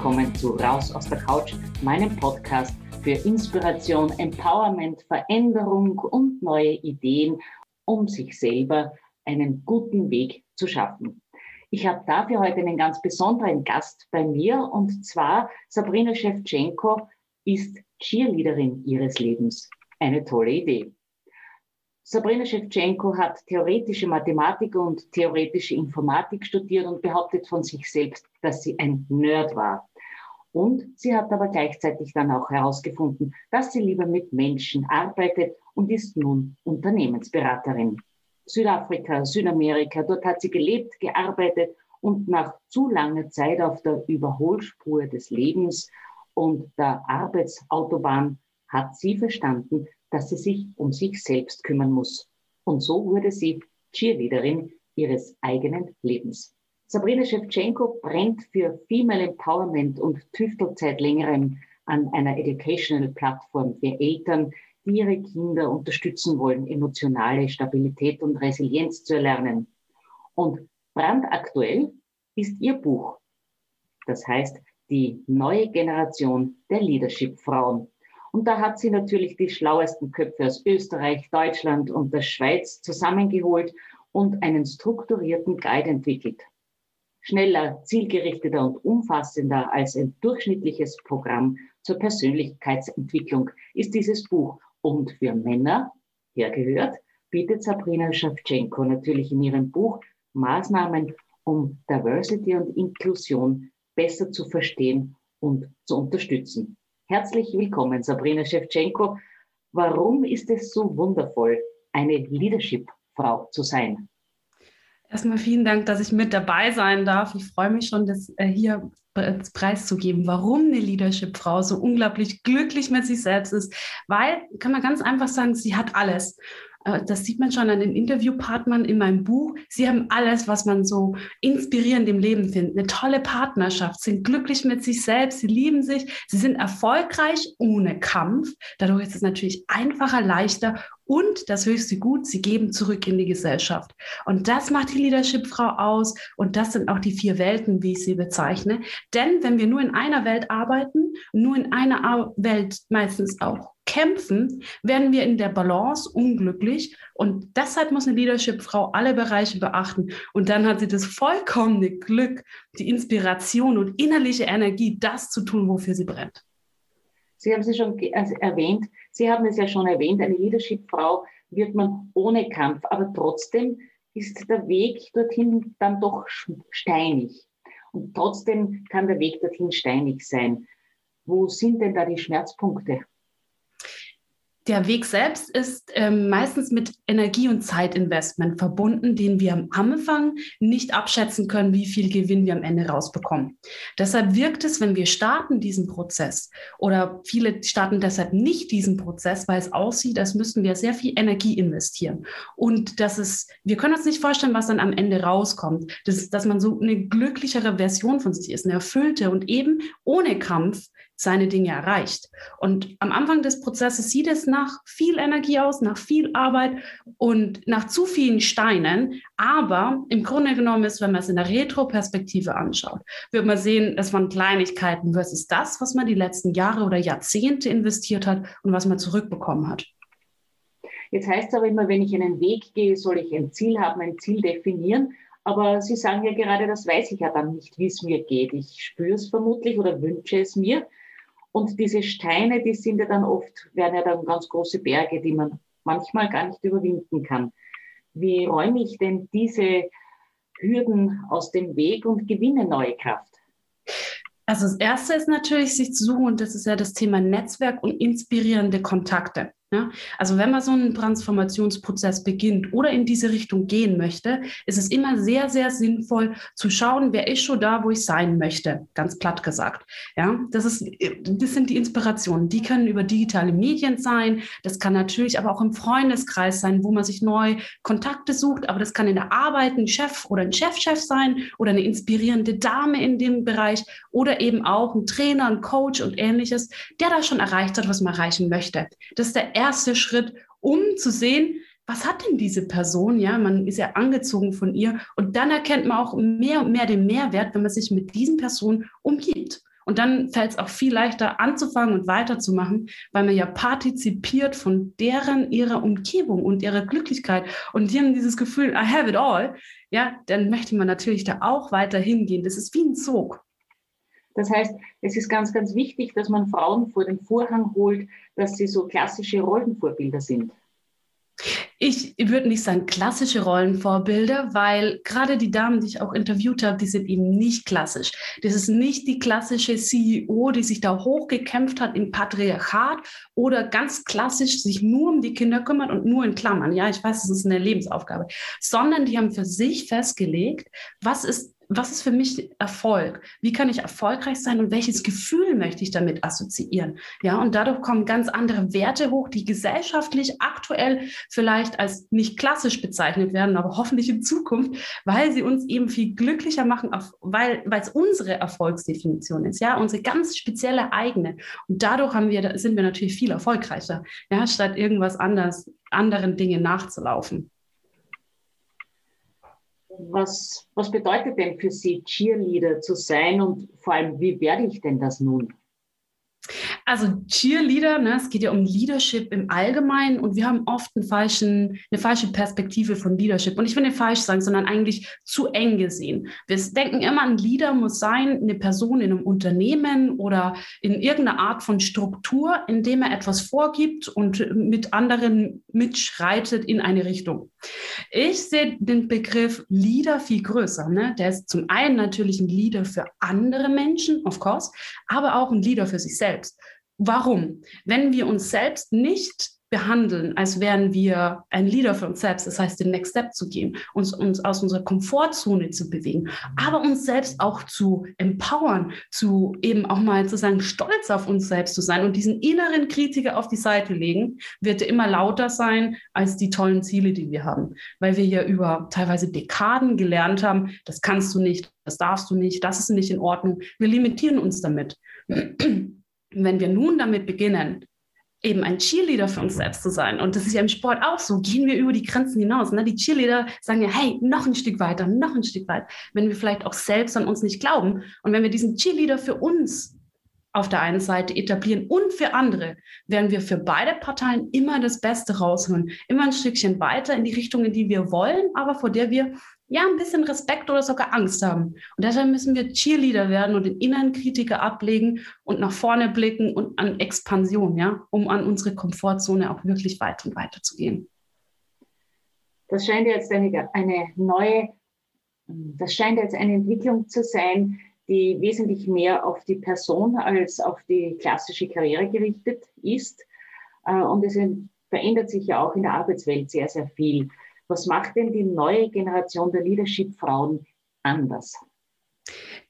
Willkommen zu Raus aus der Couch, meinem Podcast für Inspiration, Empowerment, Veränderung und neue Ideen, um sich selber einen guten Weg zu schaffen. Ich habe dafür heute einen ganz besonderen Gast bei mir und zwar Sabrina Shevchenko ist Cheerleaderin ihres Lebens. Eine tolle Idee. Sabrina Shevchenko hat theoretische Mathematik und theoretische Informatik studiert und behauptet von sich selbst, dass sie ein Nerd war. Und sie hat aber gleichzeitig dann auch herausgefunden, dass sie lieber mit Menschen arbeitet und ist nun Unternehmensberaterin. Südafrika, Südamerika, dort hat sie gelebt, gearbeitet und nach zu langer Zeit auf der Überholspur des Lebens und der Arbeitsautobahn hat sie verstanden, dass sie sich um sich selbst kümmern muss. Und so wurde sie Cheerleaderin ihres eigenen Lebens. Sabrina Shevchenko brennt für Female Empowerment und tüftelt seit längerem an einer Educational Plattform für Eltern, die ihre Kinder unterstützen wollen, emotionale Stabilität und Resilienz zu erlernen. Und brandaktuell ist ihr Buch. Das heißt, die neue Generation der Leadership-Frauen. Und da hat sie natürlich die schlauesten Köpfe aus Österreich, Deutschland und der Schweiz zusammengeholt und einen strukturierten Guide entwickelt. Schneller, zielgerichteter und umfassender als ein durchschnittliches Programm zur Persönlichkeitsentwicklung ist dieses Buch. Und für Männer, hergehört, bietet Sabrina Schawtschenko natürlich in ihrem Buch Maßnahmen, um Diversity und Inklusion besser zu verstehen und zu unterstützen. Herzlich willkommen, Sabrina Schewtschenko. Warum ist es so wundervoll, eine Leadership-Frau zu sein? Erstmal vielen Dank, dass ich mit dabei sein darf. Ich freue mich schon, das äh, hier preiszugeben, warum eine Leadership-Frau so unglaublich glücklich mit sich selbst ist. Weil, kann man ganz einfach sagen, sie hat alles. Äh, das sieht man schon an den Interviewpartnern in meinem Buch. Sie haben alles, was man so inspirierend im Leben findet. Eine tolle Partnerschaft, sind glücklich mit sich selbst, sie lieben sich, sie sind erfolgreich ohne Kampf. Dadurch ist es natürlich einfacher, leichter und das höchste Gut, sie geben zurück in die Gesellschaft. Und das macht die Leadership-Frau aus und das sind auch die vier Welten, wie ich sie bezeichne. Denn wenn wir nur in einer Welt arbeiten, nur in einer Welt meistens auch kämpfen, werden wir in der Balance unglücklich. Und deshalb muss eine Leadership-Frau alle Bereiche beachten. Und dann hat sie das vollkommene Glück, die Inspiration und innerliche Energie, das zu tun, wofür sie brennt. Sie haben es schon also erwähnt, Sie haben es ja schon erwähnt, eine Leadership-Frau wird man ohne Kampf, aber trotzdem ist der Weg dorthin dann doch steinig. Und trotzdem kann der Weg dorthin steinig sein. Wo sind denn da die Schmerzpunkte? Der Weg selbst ist ähm, meistens mit Energie- und Zeitinvestment verbunden, den wir am Anfang nicht abschätzen können, wie viel Gewinn wir am Ende rausbekommen. Deshalb wirkt es, wenn wir starten diesen Prozess oder viele starten deshalb nicht diesen Prozess, weil es aussieht, als müssten wir sehr viel Energie investieren. Und das ist, wir können uns nicht vorstellen, was dann am Ende rauskommt. Das dass man so eine glücklichere Version von sich ist, eine erfüllte und eben ohne Kampf seine Dinge erreicht. Und am Anfang des Prozesses sieht es nach viel Energie aus, nach viel Arbeit und nach zu vielen Steinen. Aber im Grunde genommen ist, wenn man es in der Retro-Perspektive anschaut, wird man sehen, es waren Kleinigkeiten versus das, was man die letzten Jahre oder Jahrzehnte investiert hat und was man zurückbekommen hat. Jetzt heißt es aber immer, wenn ich einen Weg gehe, soll ich ein Ziel haben, ein Ziel definieren. Aber Sie sagen ja gerade, das weiß ich ja dann nicht, wie es mir geht. Ich spüre es vermutlich oder wünsche es mir. Und diese Steine, die sind ja dann oft, werden ja dann ganz große Berge, die man manchmal gar nicht überwinden kann. Wie räume ich denn diese Hürden aus dem Weg und gewinne neue Kraft? Also das Erste ist natürlich, sich zu suchen, und das ist ja das Thema Netzwerk und inspirierende Kontakte. Ja, also wenn man so einen Transformationsprozess beginnt oder in diese Richtung gehen möchte, ist es immer sehr, sehr sinnvoll zu schauen, wer ist schon da, wo ich sein möchte, ganz platt gesagt. Ja, das, ist, das sind die Inspirationen. Die können über digitale Medien sein. Das kann natürlich aber auch im Freundeskreis sein, wo man sich neu Kontakte sucht. Aber das kann in der Arbeit ein Chef oder ein Chefchef sein oder eine inspirierende Dame in dem Bereich oder eben auch ein Trainer, ein Coach und ähnliches, der da schon erreicht hat, was man erreichen möchte. Das ist der erste Schritt, um zu sehen, was hat denn diese Person? Ja, man ist ja angezogen von ihr und dann erkennt man auch mehr und mehr den Mehrwert, wenn man sich mit diesen Personen umgibt. Und dann fällt es auch viel leichter anzufangen und weiterzumachen, weil man ja partizipiert von deren, ihrer Umgebung und ihrer Glücklichkeit. Und die haben dieses Gefühl, I have it all. Ja, dann möchte man natürlich da auch weiter hingehen. Das ist wie ein Sog. Das heißt, es ist ganz, ganz wichtig, dass man Frauen vor den Vorhang holt, dass sie so klassische Rollenvorbilder sind. Ich würde nicht sagen klassische Rollenvorbilder, weil gerade die Damen, die ich auch interviewt habe, die sind eben nicht klassisch. Das ist nicht die klassische CEO, die sich da hochgekämpft hat im Patriarchat oder ganz klassisch sich nur um die Kinder kümmert und nur in Klammern. Ja, ich weiß, das ist eine Lebensaufgabe, sondern die haben für sich festgelegt, was ist was ist für mich Erfolg? Wie kann ich erfolgreich sein und welches Gefühl möchte ich damit assoziieren? Ja, und dadurch kommen ganz andere Werte hoch, die gesellschaftlich aktuell vielleicht als nicht klassisch bezeichnet werden, aber hoffentlich in Zukunft, weil sie uns eben viel glücklicher machen, weil, weil es unsere Erfolgsdefinition ist, ja, unsere ganz spezielle eigene. Und dadurch haben wir, sind wir natürlich viel erfolgreicher, ja, statt irgendwas anders, anderen Dingen nachzulaufen was, was bedeutet denn für Sie, Cheerleader zu sein und vor allem, wie werde ich denn das nun? Also Cheerleader, ne, es geht ja um Leadership im Allgemeinen und wir haben oft einen falschen, eine falsche Perspektive von Leadership. Und ich will nicht falsch sagen, sondern eigentlich zu eng gesehen. Wir denken immer, ein Leader muss sein, eine Person in einem Unternehmen oder in irgendeiner Art von Struktur, in dem er etwas vorgibt und mit anderen mitschreitet in eine Richtung. Ich sehe den Begriff Leader viel größer. Ne? Der ist zum einen natürlich ein Leader für andere Menschen, of course, aber auch ein Leader für sich selbst. Warum? Wenn wir uns selbst nicht behandeln, als wären wir ein Leader für uns selbst, das heißt, den Next Step zu gehen, uns, uns aus unserer Komfortzone zu bewegen, aber uns selbst auch zu empowern, zu eben auch mal zu sagen, stolz auf uns selbst zu sein und diesen inneren Kritiker auf die Seite legen, wird er immer lauter sein als die tollen Ziele, die wir haben, weil wir ja über teilweise Dekaden gelernt haben, das kannst du nicht, das darfst du nicht, das ist nicht in Ordnung. Wir limitieren uns damit. Wenn wir nun damit beginnen, eben ein Cheerleader für uns selbst zu sein, und das ist ja im Sport auch so, gehen wir über die Grenzen hinaus. Ne? Die Cheerleader sagen ja, hey, noch ein Stück weiter, noch ein Stück weiter, wenn wir vielleicht auch selbst an uns nicht glauben. Und wenn wir diesen Cheerleader für uns auf der einen Seite etablieren und für andere, werden wir für beide Parteien immer das Beste rausholen, immer ein Stückchen weiter in die Richtung, in die wir wollen, aber vor der wir ja ein bisschen Respekt oder sogar Angst haben. Und deshalb müssen wir Cheerleader werden und den inneren Kritiker ablegen und nach vorne blicken und an Expansion, ja, um an unsere Komfortzone auch wirklich weiter und weiter zu gehen. Das scheint jetzt eine, eine neue, das scheint jetzt eine Entwicklung zu sein, die wesentlich mehr auf die Person als auf die klassische Karriere gerichtet ist. Äh, und es verändert sich ja auch in der Arbeitswelt sehr, sehr viel. Was macht denn die neue Generation der Leadership-Frauen anders?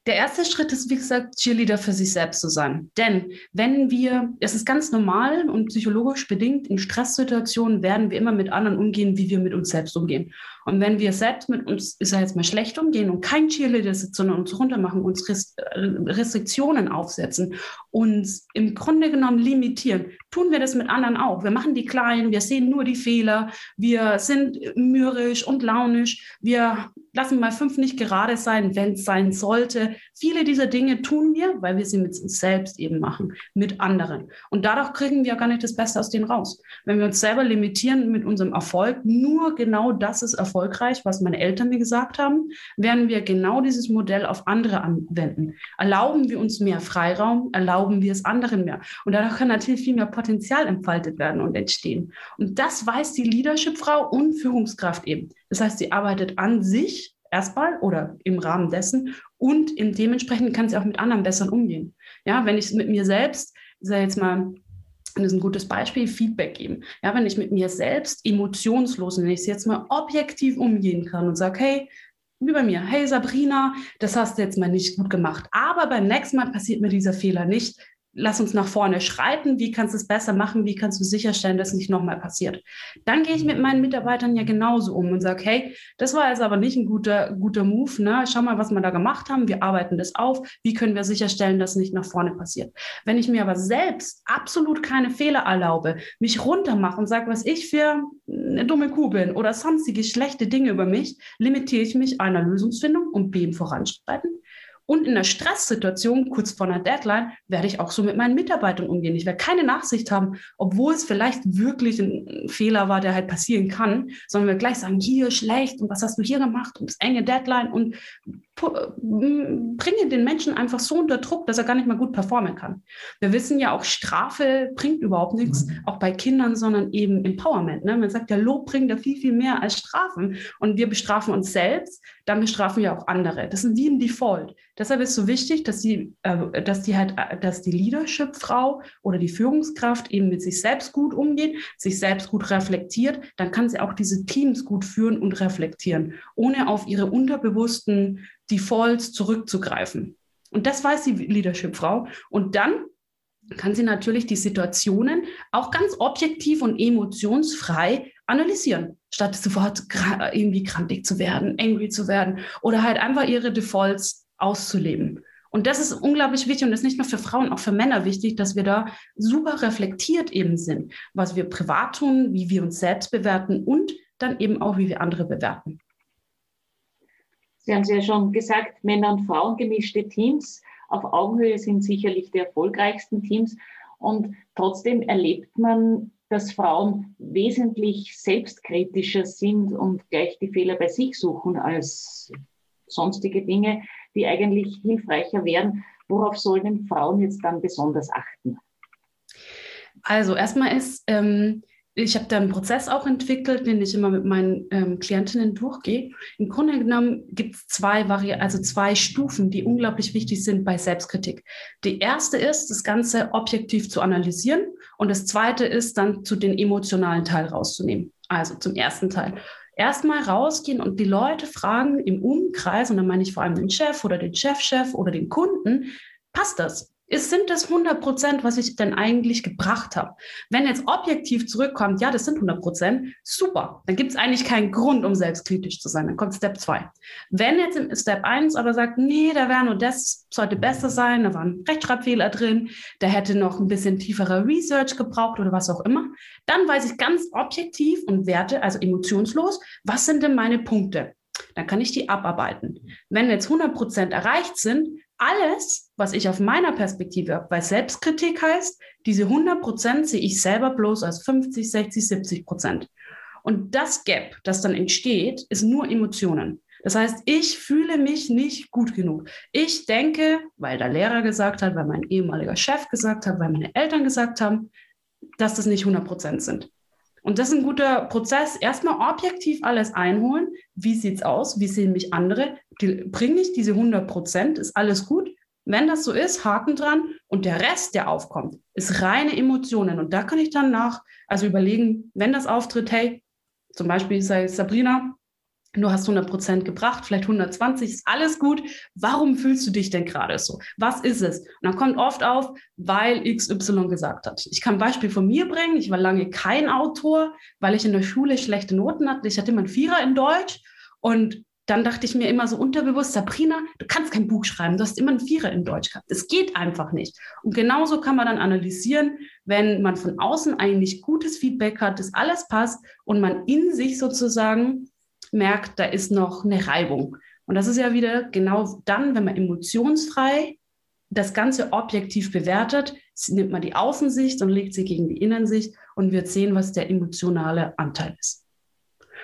Der erste Schritt ist, wie gesagt, Cheerleader für sich selbst zu sein. Denn wenn wir, es ist ganz normal und psychologisch bedingt, in Stresssituationen werden wir immer mit anderen umgehen, wie wir mit uns selbst umgehen. Und wenn wir selbst mit uns, ist ja jetzt mal schlecht umgehen und kein Cheerleader sind, sondern uns runtermachen, uns Restriktionen aufsetzen, uns im Grunde genommen limitieren, tun wir das mit anderen auch. Wir machen die klein, wir sehen nur die Fehler, wir sind mürrisch und launisch, wir lassen mal fünf nicht gerade sein, wenn es sein sollte. Viele dieser Dinge tun wir, weil wir sie mit uns selbst eben machen, mit anderen. Und dadurch kriegen wir gar nicht das Beste aus denen raus. Wenn wir uns selber limitieren mit unserem Erfolg, nur genau das ist erfolgreich, was meine Eltern mir gesagt haben, werden wir genau dieses Modell auf andere anwenden. Erlauben wir uns mehr Freiraum, erlauben wir es anderen mehr. Und dadurch kann natürlich viel mehr Potenzial entfaltet werden und entstehen. Und das weiß die Leadership-Frau und Führungskraft eben. Das heißt, sie arbeitet an sich erstmal oder im Rahmen dessen und dementsprechend kann sie auch mit anderen besser umgehen. Ja, wenn ich mit mir selbst, sage jetzt mal, das ist ein gutes Beispiel, Feedback geben. Ja, wenn ich mit mir selbst emotionslos, wenn ich es jetzt mal objektiv umgehen kann und sage, hey, wie bei mir, hey Sabrina, das hast du jetzt mal nicht gut gemacht, aber beim nächsten Mal passiert mir dieser Fehler nicht, lass uns nach vorne schreiten, wie kannst du es besser machen, wie kannst du sicherstellen, dass es nicht nochmal passiert. Dann gehe ich mit meinen Mitarbeitern ja genauso um und sage, hey, das war jetzt aber nicht ein guter, guter Move, ne? schau mal, was wir da gemacht haben, wir arbeiten das auf, wie können wir sicherstellen, dass es nicht nach vorne passiert. Wenn ich mir aber selbst absolut keine Fehler erlaube, mich runtermache und sage, was ich für eine dumme Kuh bin oder sonstige schlechte Dinge über mich, limitiere ich mich einer Lösungsfindung und B im Voranschreiten und in der Stresssituation, kurz vor einer Deadline, werde ich auch so mit meinen Mitarbeitern umgehen. Ich werde keine Nachsicht haben, obwohl es vielleicht wirklich ein Fehler war, der halt passieren kann, sondern wir gleich sagen, hier schlecht und was hast du hier gemacht und das enge Deadline und bringe den Menschen einfach so unter Druck, dass er gar nicht mehr gut performen kann. Wir wissen ja auch, Strafe bringt überhaupt nichts, mhm. auch bei Kindern, sondern eben Empowerment. Ne? Man sagt ja, Lob bringt ja viel, viel mehr als Strafen. Und wir bestrafen uns selbst, dann bestrafen wir auch andere. Das ist wie ein Default. Deshalb ist es so wichtig, dass die, äh, dass die halt, äh, dass die Leadership-Frau oder die Führungskraft eben mit sich selbst gut umgeht, sich selbst gut reflektiert, dann kann sie auch diese Teams gut führen und reflektieren, ohne auf ihre unterbewussten Defaults zurückzugreifen. Und das weiß die Leadership-Frau. Und dann kann sie natürlich die Situationen auch ganz objektiv und emotionsfrei analysieren, statt sofort irgendwie krantig zu werden, angry zu werden oder halt einfach ihre Defaults auszuleben. Und das ist unglaublich wichtig und das ist nicht nur für Frauen, auch für Männer wichtig, dass wir da super reflektiert eben sind, was wir privat tun, wie wir uns selbst bewerten und dann eben auch, wie wir andere bewerten. Sie haben es ja schon gesagt, Männer und Frauen gemischte Teams auf Augenhöhe sind sicherlich die erfolgreichsten Teams. Und trotzdem erlebt man, dass Frauen wesentlich selbstkritischer sind und gleich die Fehler bei sich suchen als sonstige Dinge, die eigentlich hilfreicher wären. Worauf sollen Frauen jetzt dann besonders achten? Also erstmal ist ähm, ich habe da einen Prozess auch entwickelt, den ich immer mit meinen ähm, Klientinnen durchgehe. Im Grunde genommen gibt es zwei Vari also zwei Stufen, die unglaublich wichtig sind bei Selbstkritik. Die erste ist, das Ganze objektiv zu analysieren und das zweite ist dann zu den emotionalen Teil rauszunehmen. Also zum ersten Teil. Erstmal rausgehen und die Leute fragen im Umkreis, und dann meine ich vor allem den Chef oder den Chefchef oder den Kunden, passt das? Ist, sind das 100 Prozent, was ich denn eigentlich gebracht habe? Wenn jetzt objektiv zurückkommt, ja, das sind 100 Prozent, super. Dann gibt es eigentlich keinen Grund, um selbstkritisch zu sein. Dann kommt Step 2. Wenn jetzt im Step 1 aber sagt, nee, da wäre nur das, sollte besser sein, da war ein Rechtschreibfehler drin, der hätte noch ein bisschen tieferer Research gebraucht oder was auch immer, dann weiß ich ganz objektiv und werte, also emotionslos, was sind denn meine Punkte? Dann kann ich die abarbeiten. Wenn jetzt 100 Prozent erreicht sind, alles, was ich auf meiner Perspektive habe, weil Selbstkritik heißt, diese 100 Prozent sehe ich selber bloß als 50, 60, 70 Prozent. Und das Gap, das dann entsteht, ist nur Emotionen. Das heißt, ich fühle mich nicht gut genug. Ich denke, weil der Lehrer gesagt hat, weil mein ehemaliger Chef gesagt hat, weil meine Eltern gesagt haben, dass das nicht 100 Prozent sind. Und das ist ein guter Prozess. Erstmal objektiv alles einholen. Wie sieht es aus? Wie sehen mich andere? Bringe ich diese 100 Prozent? Ist alles gut? Wenn das so ist, Haken dran. Und der Rest, der aufkommt, ist reine Emotionen. Und da kann ich dann nach, also überlegen, wenn das auftritt, hey, zum Beispiel sei Sabrina, Du hast 100 Prozent gebracht, vielleicht 120, ist alles gut. Warum fühlst du dich denn gerade so? Was ist es? Und dann kommt oft auf, weil XY gesagt hat. Ich kann ein Beispiel von mir bringen. Ich war lange kein Autor, weil ich in der Schule schlechte Noten hatte. Ich hatte immer einen Vierer in Deutsch und dann dachte ich mir immer so unterbewusst, Sabrina, du kannst kein Buch schreiben, du hast immer einen Vierer in Deutsch gehabt. Es geht einfach nicht. Und genauso kann man dann analysieren, wenn man von außen eigentlich gutes Feedback hat, dass alles passt und man in sich sozusagen merkt, da ist noch eine Reibung. Und das ist ja wieder genau dann, wenn man emotionsfrei das Ganze objektiv bewertet, nimmt man die Außensicht und legt sie gegen die Innensicht und wird sehen, was der emotionale Anteil ist.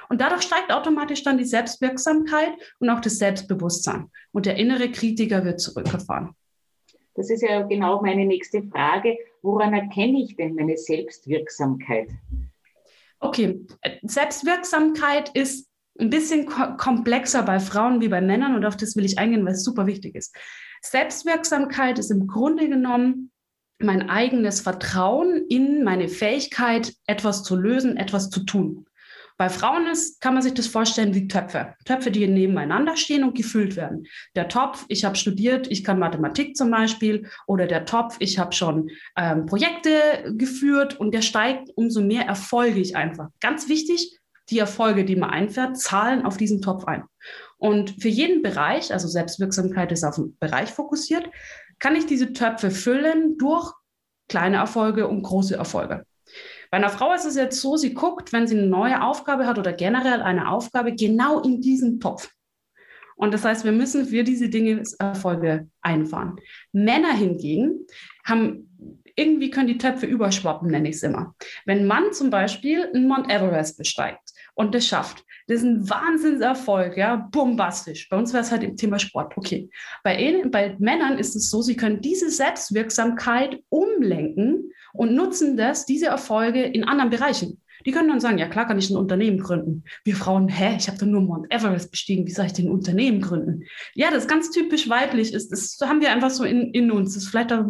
Und dadurch steigt automatisch dann die Selbstwirksamkeit und auch das Selbstbewusstsein. Und der innere Kritiker wird zurückgefahren. Das ist ja genau meine nächste Frage. Woran erkenne ich denn meine Selbstwirksamkeit? Okay, Selbstwirksamkeit ist ein bisschen komplexer bei Frauen wie bei Männern und auf das will ich eingehen, weil es super wichtig ist. Selbstwirksamkeit ist im Grunde genommen mein eigenes Vertrauen in meine Fähigkeit, etwas zu lösen, etwas zu tun. Bei Frauen ist, kann man sich das vorstellen wie Töpfe. Töpfe, die nebeneinander stehen und gefüllt werden. Der Topf, ich habe studiert, ich kann Mathematik zum Beispiel, oder der Topf, ich habe schon ähm, Projekte geführt und der steigt, umso mehr erfolge ich einfach. Ganz wichtig, die Erfolge, die man einfährt, zahlen auf diesen Topf ein. Und für jeden Bereich, also Selbstwirksamkeit ist auf den Bereich fokussiert, kann ich diese Töpfe füllen durch kleine Erfolge und große Erfolge. Bei einer Frau ist es jetzt so, sie guckt, wenn sie eine neue Aufgabe hat oder generell eine Aufgabe, genau in diesen Topf. Und das heißt, wir müssen für diese Dinge Erfolge einfahren. Männer hingegen haben irgendwie können die Töpfe überschwappen, nenne ich es immer. Wenn Mann zum Beispiel einen Mount Everest besteigt und das schafft, das ist ein Wahnsinnserfolg, ja, bombastisch. Bei uns wäre es halt im Thema Sport, okay. Bei, bei Männern ist es so, sie können diese Selbstwirksamkeit umlenken und nutzen das, diese Erfolge in anderen Bereichen. Die können dann sagen, ja klar kann ich ein Unternehmen gründen. Wir Frauen, hä, ich habe doch nur Mount Everest bestiegen, wie soll ich denn ein Unternehmen gründen? Ja, das ist ganz typisch weiblich ist. Das haben wir einfach so in, in uns. Das ist vielleicht auch,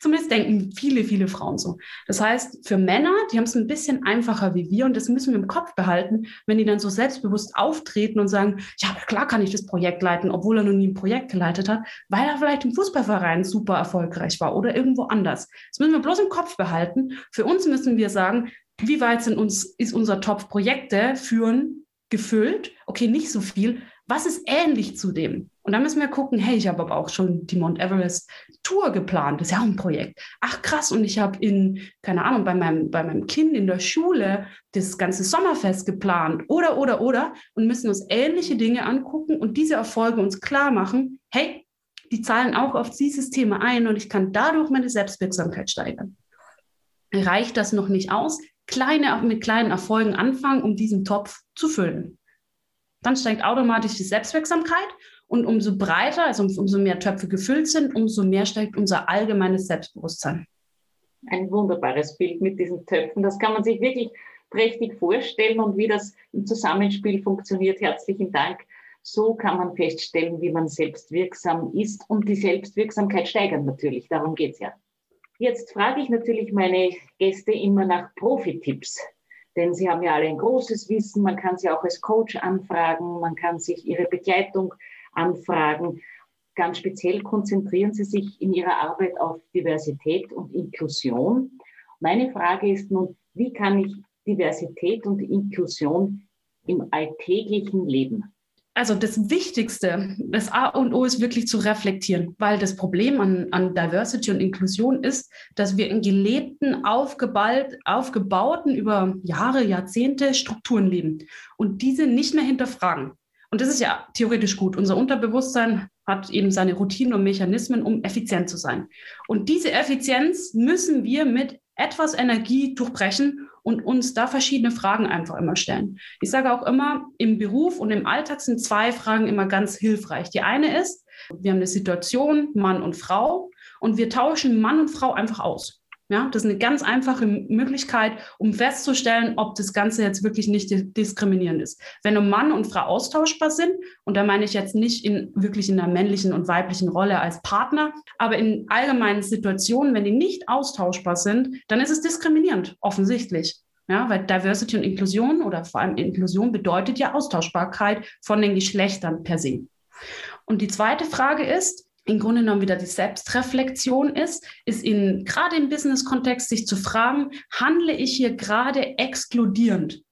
zumindest denken viele, viele Frauen so. Das heißt, für Männer, die haben es ein bisschen einfacher wie wir und das müssen wir im Kopf behalten, wenn die dann so selbstbewusst auftreten und sagen, ja, klar kann ich das Projekt leiten, obwohl er noch nie ein Projekt geleitet hat, weil er vielleicht im Fußballverein super erfolgreich war oder irgendwo anders. Das müssen wir bloß im Kopf behalten. Für uns müssen wir sagen, wie weit sind uns, ist unser Topf Projekte führen gefüllt? Okay, nicht so viel. Was ist ähnlich zu dem? Und dann müssen wir gucken, hey, ich habe aber auch schon die Mount Everest Tour geplant. Das ist ja auch ein Projekt. Ach krass, und ich habe in, keine Ahnung, bei meinem, bei meinem Kind in der Schule das ganze Sommerfest geplant. Oder, oder, oder. Und müssen uns ähnliche Dinge angucken und diese Erfolge uns klar machen, hey, die zahlen auch auf dieses Thema ein und ich kann dadurch meine Selbstwirksamkeit steigern. Reicht das noch nicht aus? Kleine, mit kleinen Erfolgen anfangen, um diesen Topf zu füllen. Dann steigt automatisch die Selbstwirksamkeit und umso breiter, also umso mehr Töpfe gefüllt sind, umso mehr steigt unser allgemeines Selbstbewusstsein. Ein wunderbares Bild mit diesen Töpfen. Das kann man sich wirklich prächtig vorstellen und wie das im Zusammenspiel funktioniert. Herzlichen Dank. So kann man feststellen, wie man selbstwirksam ist und die Selbstwirksamkeit steigern natürlich. Darum geht es ja. Jetzt frage ich natürlich meine Gäste immer nach Profi-Tipps, denn sie haben ja alle ein großes Wissen. Man kann sie auch als Coach anfragen, man kann sich ihre Begleitung anfragen. Ganz speziell konzentrieren Sie sich in Ihrer Arbeit auf Diversität und Inklusion. Meine Frage ist nun, wie kann ich Diversität und Inklusion im alltäglichen Leben also das Wichtigste, das A und O ist wirklich zu reflektieren, weil das Problem an, an Diversity und Inklusion ist, dass wir in gelebten, aufgebaut, aufgebauten, über Jahre, Jahrzehnte Strukturen leben und diese nicht mehr hinterfragen. Und das ist ja theoretisch gut. Unser Unterbewusstsein hat eben seine Routinen und Mechanismen, um effizient zu sein. Und diese Effizienz müssen wir mit etwas Energie durchbrechen und uns da verschiedene Fragen einfach immer stellen. Ich sage auch immer, im Beruf und im Alltag sind zwei Fragen immer ganz hilfreich. Die eine ist, wir haben eine Situation, Mann und Frau, und wir tauschen Mann und Frau einfach aus. Ja, das ist eine ganz einfache Möglichkeit, um festzustellen, ob das Ganze jetzt wirklich nicht diskriminierend ist. Wenn ein Mann und Frau austauschbar sind, und da meine ich jetzt nicht in, wirklich in einer männlichen und weiblichen Rolle als Partner, aber in allgemeinen Situationen, wenn die nicht austauschbar sind, dann ist es diskriminierend, offensichtlich. Ja, weil Diversity und Inklusion oder vor allem Inklusion bedeutet ja Austauschbarkeit von den Geschlechtern per se. Und die zweite Frage ist, im Grunde genommen wieder die Selbstreflexion ist, ist in, gerade im Business-Kontext sich zu fragen, handle ich hier gerade exkludierend?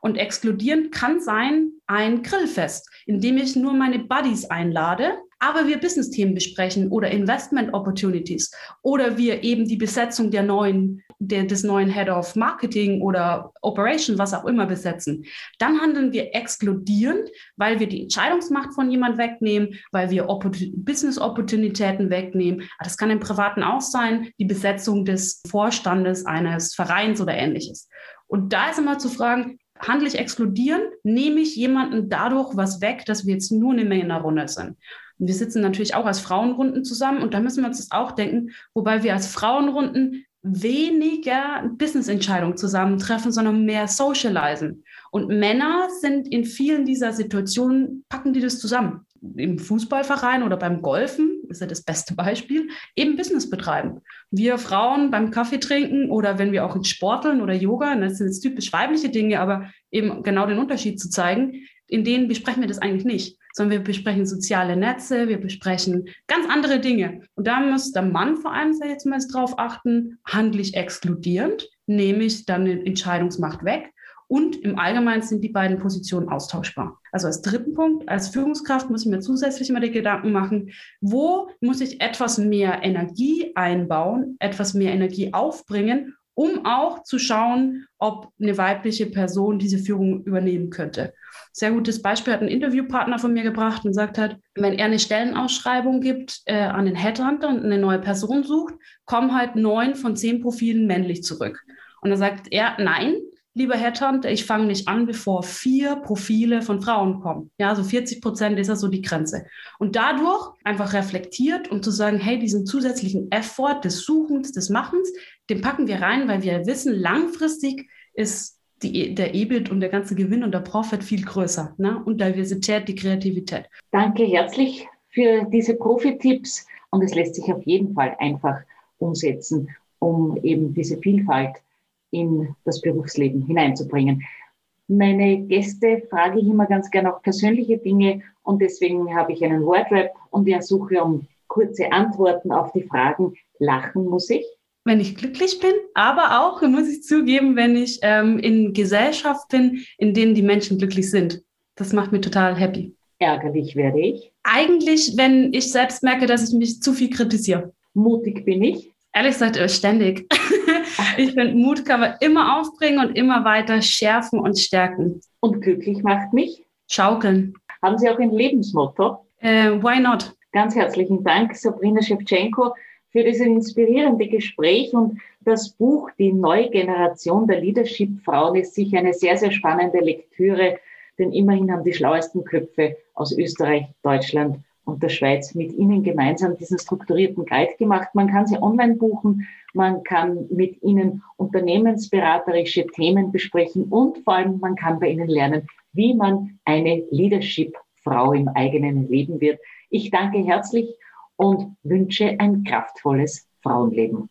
Und exkludierend kann sein ein Grillfest, in dem ich nur meine Buddies einlade aber wir Business-Themen besprechen oder Investment-Opportunities oder wir eben die Besetzung der neuen, der, des neuen Head of Marketing oder Operation, was auch immer besetzen, dann handeln wir exkludierend, weil wir die Entscheidungsmacht von jemand wegnehmen, weil wir Business-Opportunitäten wegnehmen. Das kann im Privaten auch sein, die Besetzung des Vorstandes eines Vereins oder ähnliches. Und da ist immer zu fragen, handle ich exkludierend, nehme ich jemanden dadurch was weg, dass wir jetzt nur eine Männerrunde sind. Wir sitzen natürlich auch als Frauenrunden zusammen und da müssen wir uns das auch denken, wobei wir als Frauenrunden weniger Business-Entscheidungen zusammentreffen, sondern mehr socialisen. Und Männer sind in vielen dieser Situationen, packen die das zusammen. Im Fußballverein oder beim Golfen ist ja das beste Beispiel, eben Business betreiben. Wir Frauen beim Kaffee trinken oder wenn wir auch in Sporteln oder Yoga, das sind jetzt typisch weibliche Dinge, aber eben genau den Unterschied zu zeigen, in denen besprechen wir das eigentlich nicht, sondern wir besprechen soziale Netze, wir besprechen ganz andere Dinge. Und da muss der Mann vor allem jetzt mal drauf achten, handlich exkludierend, nehme ich dann die Entscheidungsmacht weg und im Allgemeinen sind die beiden Positionen austauschbar. Also als dritten Punkt, als Führungskraft muss ich mir zusätzlich immer die Gedanken machen, wo muss ich etwas mehr Energie einbauen, etwas mehr Energie aufbringen, um auch zu schauen, ob eine weibliche Person diese Führung übernehmen könnte. Sehr gutes Beispiel hat ein Interviewpartner von mir gebracht und sagt hat, wenn er eine Stellenausschreibung gibt äh, an den Headhunter und eine neue Person sucht, kommen halt neun von zehn Profilen männlich zurück. Und dann sagt er, nein, lieber Headhunter, ich fange nicht an, bevor vier Profile von Frauen kommen. Ja, so 40 Prozent ist ja so die Grenze. Und dadurch einfach reflektiert und zu sagen, hey, diesen zusätzlichen Effort des Suchens, des Machens, den packen wir rein, weil wir wissen, langfristig ist die, der EBIT und der ganze Gewinn und der Profit viel größer. Ne? Und Diversität, die Kreativität. Danke herzlich für diese Profi-Tipps und es lässt sich auf jeden Fall einfach umsetzen, um eben diese Vielfalt in das Berufsleben hineinzubringen. Meine Gäste frage ich immer ganz gerne auch persönliche Dinge und deswegen habe ich einen Wordrap und ich suche um kurze Antworten auf die Fragen. Lachen muss ich? Wenn ich glücklich bin, aber auch, muss ich zugeben, wenn ich ähm, in Gesellschaft bin, in denen die Menschen glücklich sind. Das macht mich total happy. Ärgerlich werde ich? Eigentlich, wenn ich selbst merke, dass ich mich zu viel kritisiere. Mutig bin ich? Ehrlich gesagt, äh, ständig. ich finde, Mut kann man immer aufbringen und immer weiter schärfen und stärken. Und glücklich macht mich? Schaukeln. Haben Sie auch ein Lebensmotto? Äh, why not? Ganz herzlichen Dank, Sabrina Shevchenko, für dieses inspirierende Gespräch und das Buch Die neue Generation der Leadership-Frauen ist sicher eine sehr, sehr spannende Lektüre, denn immerhin haben die schlauesten Köpfe aus Österreich, Deutschland und der Schweiz mit Ihnen gemeinsam diesen strukturierten Guide gemacht. Man kann sie online buchen, man kann mit Ihnen unternehmensberaterische Themen besprechen und vor allem man kann bei Ihnen lernen, wie man eine Leadership-Frau im eigenen Leben wird. Ich danke herzlich und wünsche ein kraftvolles Frauenleben.